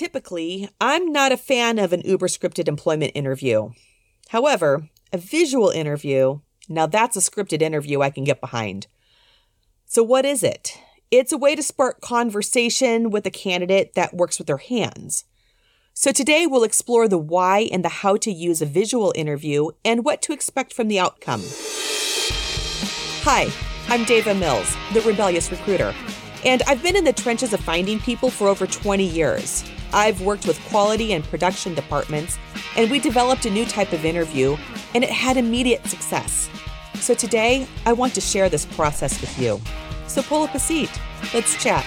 Typically, I'm not a fan of an uber scripted employment interview. However, a visual interview, now that's a scripted interview I can get behind. So, what is it? It's a way to spark conversation with a candidate that works with their hands. So, today we'll explore the why and the how to use a visual interview and what to expect from the outcome. Hi, I'm Daava Mills, the rebellious recruiter, and I've been in the trenches of finding people for over 20 years. I've worked with quality and production departments, and we developed a new type of interview, and it had immediate success. So today, I want to share this process with you. So pull up a seat. Let's chat.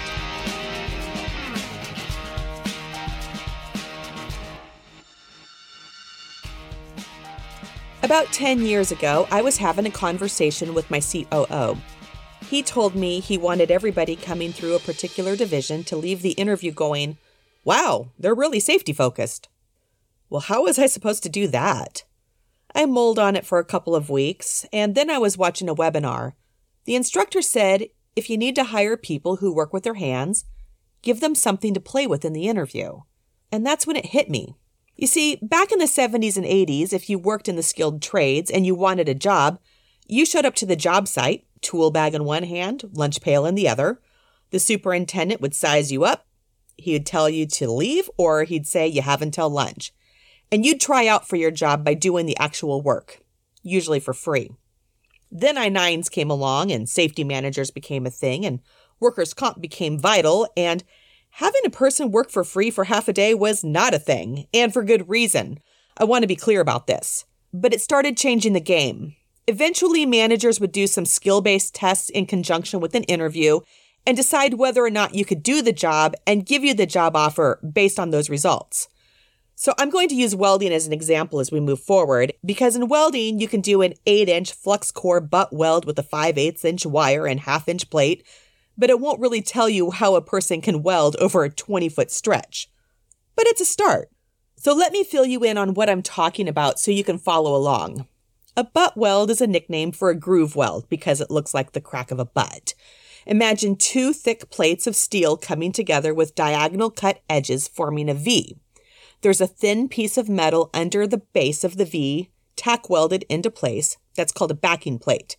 About 10 years ago, I was having a conversation with my COO. He told me he wanted everybody coming through a particular division to leave the interview going, Wow, they're really safety focused. Well, how was I supposed to do that? I mulled on it for a couple of weeks, and then I was watching a webinar. The instructor said if you need to hire people who work with their hands, give them something to play with in the interview. And that's when it hit me. You see, back in the 70s and 80s, if you worked in the skilled trades and you wanted a job, you showed up to the job site, tool bag in one hand, lunch pail in the other. The superintendent would size you up. He'd tell you to leave, or he'd say you have until lunch. And you'd try out for your job by doing the actual work, usually for free. Then I 9s came along, and safety managers became a thing, and workers' comp became vital, and having a person work for free for half a day was not a thing, and for good reason. I want to be clear about this. But it started changing the game. Eventually, managers would do some skill based tests in conjunction with an interview and decide whether or not you could do the job and give you the job offer based on those results. So I'm going to use welding as an example as we move forward, because in welding, you can do an 8 inch flux core butt weld with a 5 8 inch wire and half inch plate, but it won't really tell you how a person can weld over a 20 foot stretch. But it's a start. So let me fill you in on what I'm talking about so you can follow along. A butt weld is a nickname for a groove weld because it looks like the crack of a butt. Imagine two thick plates of steel coming together with diagonal cut edges forming a V. There's a thin piece of metal under the base of the V, tack welded into place. That's called a backing plate.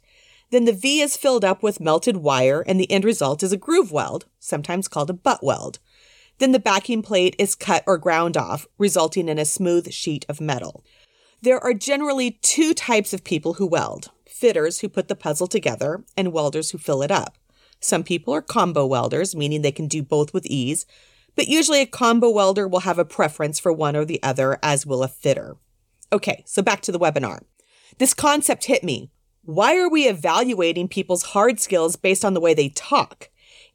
Then the V is filled up with melted wire, and the end result is a groove weld, sometimes called a butt weld. Then the backing plate is cut or ground off, resulting in a smooth sheet of metal. There are generally two types of people who weld fitters who put the puzzle together, and welders who fill it up. Some people are combo welders, meaning they can do both with ease, but usually a combo welder will have a preference for one or the other, as will a fitter. Okay, so back to the webinar. This concept hit me. Why are we evaluating people's hard skills based on the way they talk?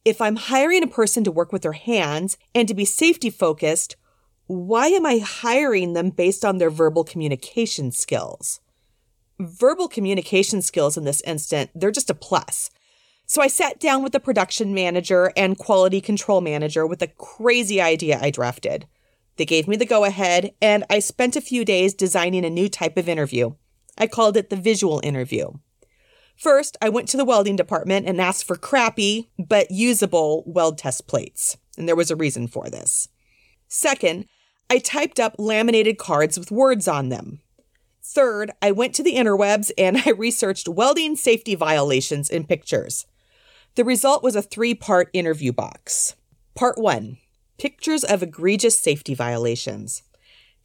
If I'm hiring a person to work with their hands and to be safety focused, why am I hiring them based on their verbal communication skills? Verbal communication skills in this instant, they're just a plus. So I sat down with the production manager and quality control manager with a crazy idea I drafted. They gave me the go ahead, and I spent a few days designing a new type of interview. I called it the visual interview. First, I went to the welding department and asked for crappy but usable weld test plates, and there was a reason for this. Second, I typed up laminated cards with words on them. Third, I went to the interwebs and I researched welding safety violations in pictures. The result was a three part interview box. Part one pictures of egregious safety violations.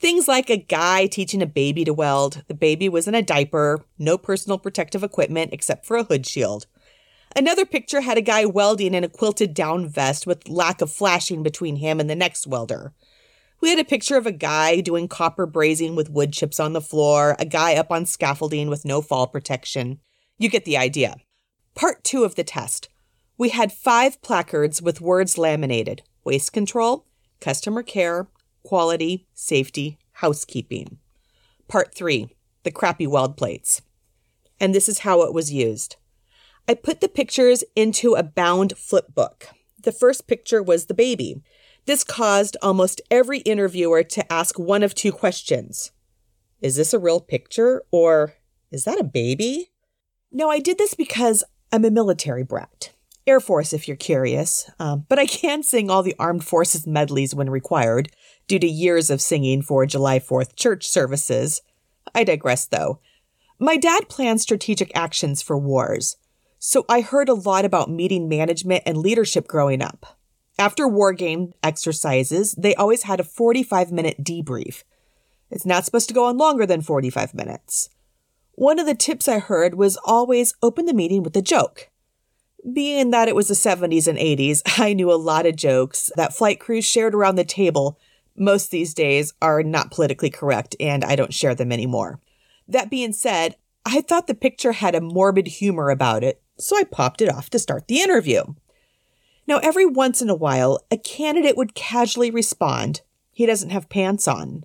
Things like a guy teaching a baby to weld. The baby was in a diaper, no personal protective equipment except for a hood shield. Another picture had a guy welding in a quilted down vest with lack of flashing between him and the next welder. We had a picture of a guy doing copper brazing with wood chips on the floor, a guy up on scaffolding with no fall protection. You get the idea. Part two of the test we had five placards with words laminated waste control, customer care, quality, safety, housekeeping. Part three the crappy weld plates. And this is how it was used. I put the pictures into a bound flip book. The first picture was the baby. This caused almost every interviewer to ask one of two questions Is this a real picture? Or is that a baby? No, I did this because I'm a military brat. Air Force, if you're curious, um, but I can sing all the Armed Forces medleys when required. due to years of singing for July 4th church services. I digress, though. My dad planned strategic actions for wars, so I heard a lot about meeting management and leadership growing up. After war game exercises, they always had a 45 minute debrief. It's not supposed to go on longer than 45 minutes. One of the tips I heard was always open the meeting with a joke. Being that it was the 70s and 80s, I knew a lot of jokes that flight crews shared around the table. Most these days are not politically correct, and I don't share them anymore. That being said, I thought the picture had a morbid humor about it, so I popped it off to start the interview. Now, every once in a while, a candidate would casually respond, He doesn't have pants on,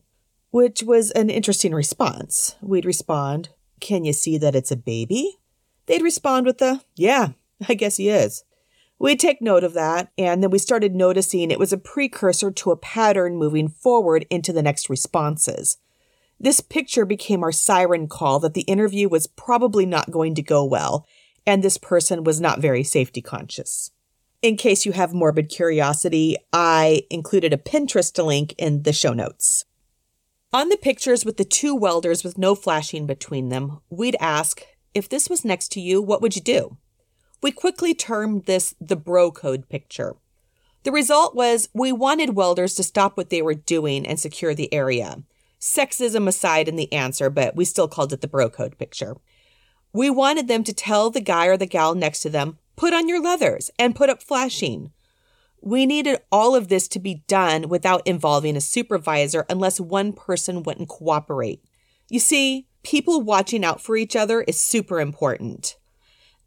which was an interesting response. We'd respond, Can you see that it's a baby? They'd respond with the, Yeah, I guess he is. We'd take note of that, and then we started noticing it was a precursor to a pattern moving forward into the next responses. This picture became our siren call that the interview was probably not going to go well, and this person was not very safety conscious. In case you have morbid curiosity, I included a Pinterest link in the show notes. On the pictures with the two welders with no flashing between them, we'd ask, if this was next to you, what would you do? We quickly termed this the bro code picture. The result was we wanted welders to stop what they were doing and secure the area. Sexism aside in the answer, but we still called it the bro code picture. We wanted them to tell the guy or the gal next to them, put on your leathers and put up flashing. We needed all of this to be done without involving a supervisor unless one person wouldn't cooperate. You see, people watching out for each other is super important.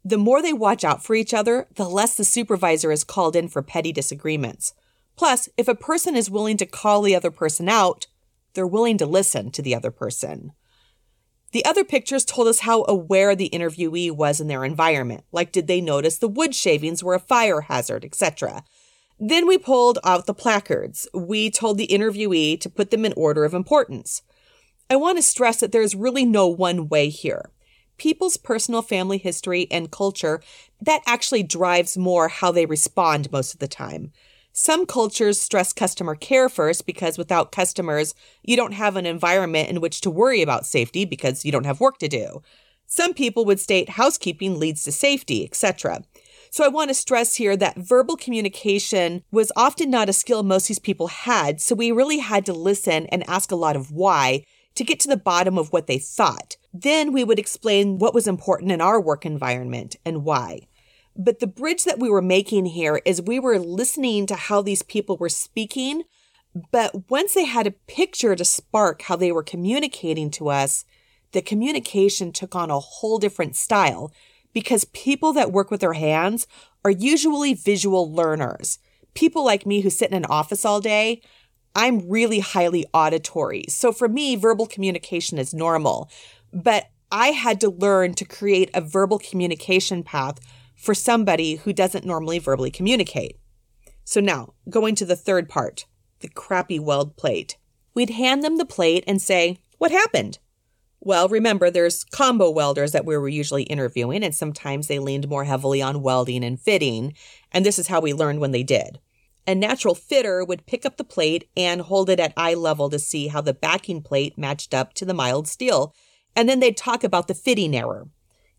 The more they watch out for each other, the less the supervisor is called in for petty disagreements. Plus, if a person is willing to call the other person out, they're willing to listen to the other person. The other pictures told us how aware the interviewee was in their environment, like did they notice the wood shavings were a fire hazard, etc. Then we pulled out the placards. We told the interviewee to put them in order of importance. I want to stress that there's really no one way here. People's personal family history and culture, that actually drives more how they respond most of the time. Some cultures stress customer care first because without customers, you don't have an environment in which to worry about safety because you don't have work to do. Some people would state housekeeping leads to safety, etc. So I want to stress here that verbal communication was often not a skill most of these people had, so we really had to listen and ask a lot of why to get to the bottom of what they thought. Then we would explain what was important in our work environment and why. But the bridge that we were making here is we were listening to how these people were speaking. But once they had a picture to spark how they were communicating to us, the communication took on a whole different style because people that work with their hands are usually visual learners. People like me who sit in an office all day, I'm really highly auditory. So for me, verbal communication is normal. But I had to learn to create a verbal communication path for somebody who doesn't normally verbally communicate. So now, going to the third part, the crappy weld plate. We'd hand them the plate and say, What happened? Well, remember, there's combo welders that we were usually interviewing, and sometimes they leaned more heavily on welding and fitting, and this is how we learned when they did. A natural fitter would pick up the plate and hold it at eye level to see how the backing plate matched up to the mild steel, and then they'd talk about the fitting error.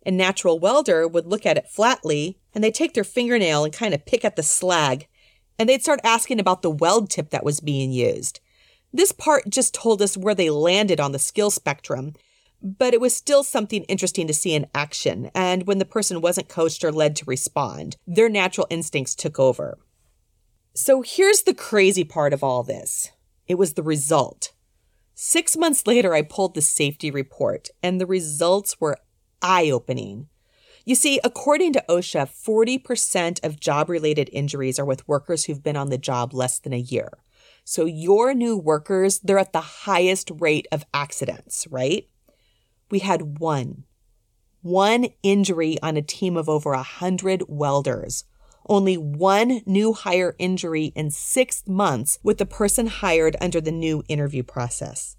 A natural welder would look at it flatly and they'd take their fingernail and kind of pick at the slag and they'd start asking about the weld tip that was being used. This part just told us where they landed on the skill spectrum, but it was still something interesting to see in action. And when the person wasn't coached or led to respond, their natural instincts took over. So here's the crazy part of all this it was the result. Six months later, I pulled the safety report, and the results were eye opening. You see, according to OSHA, 40% of job related injuries are with workers who've been on the job less than a year. So your new workers, they're at the highest rate of accidents, right? We had one, one injury on a team of over a hundred welders. Only one new hire injury in six months with the person hired under the new interview process.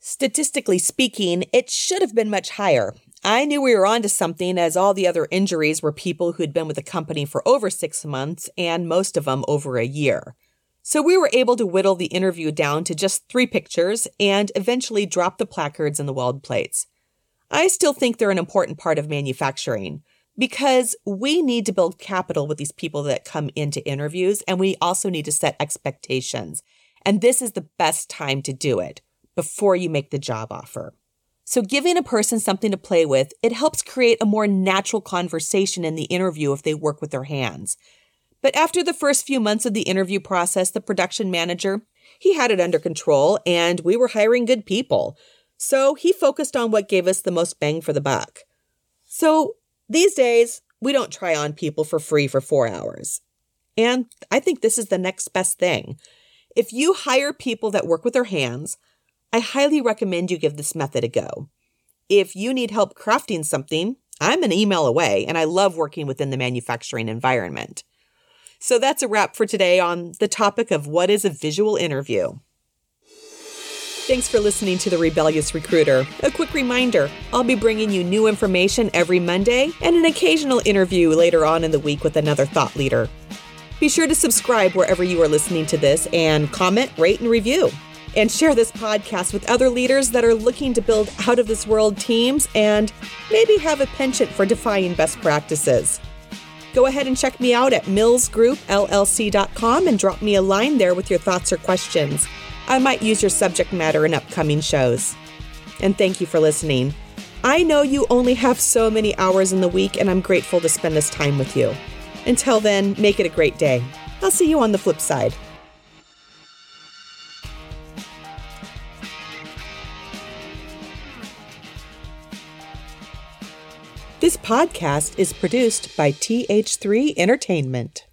Statistically speaking, it should have been much higher. I knew we were onto something as all the other injuries were people who'd been with the company for over six months and most of them over a year. So we were able to whittle the interview down to just three pictures and eventually drop the placards and the weld plates. I still think they're an important part of manufacturing because we need to build capital with these people that come into interviews and we also need to set expectations. And this is the best time to do it before you make the job offer. So giving a person something to play with, it helps create a more natural conversation in the interview if they work with their hands. But after the first few months of the interview process, the production manager, he had it under control and we were hiring good people. So he focused on what gave us the most bang for the buck. So these days, we don't try on people for free for four hours. And I think this is the next best thing. If you hire people that work with their hands, I highly recommend you give this method a go. If you need help crafting something, I'm an email away and I love working within the manufacturing environment. So that's a wrap for today on the topic of what is a visual interview. Thanks for listening to The Rebellious Recruiter. A quick reminder I'll be bringing you new information every Monday and an occasional interview later on in the week with another thought leader. Be sure to subscribe wherever you are listening to this and comment, rate, and review. And share this podcast with other leaders that are looking to build out of this world teams and maybe have a penchant for defying best practices. Go ahead and check me out at millsgroupllc.com and drop me a line there with your thoughts or questions. I might use your subject matter in upcoming shows. And thank you for listening. I know you only have so many hours in the week, and I'm grateful to spend this time with you. Until then, make it a great day. I'll see you on the flip side. This podcast is produced by TH3 Entertainment.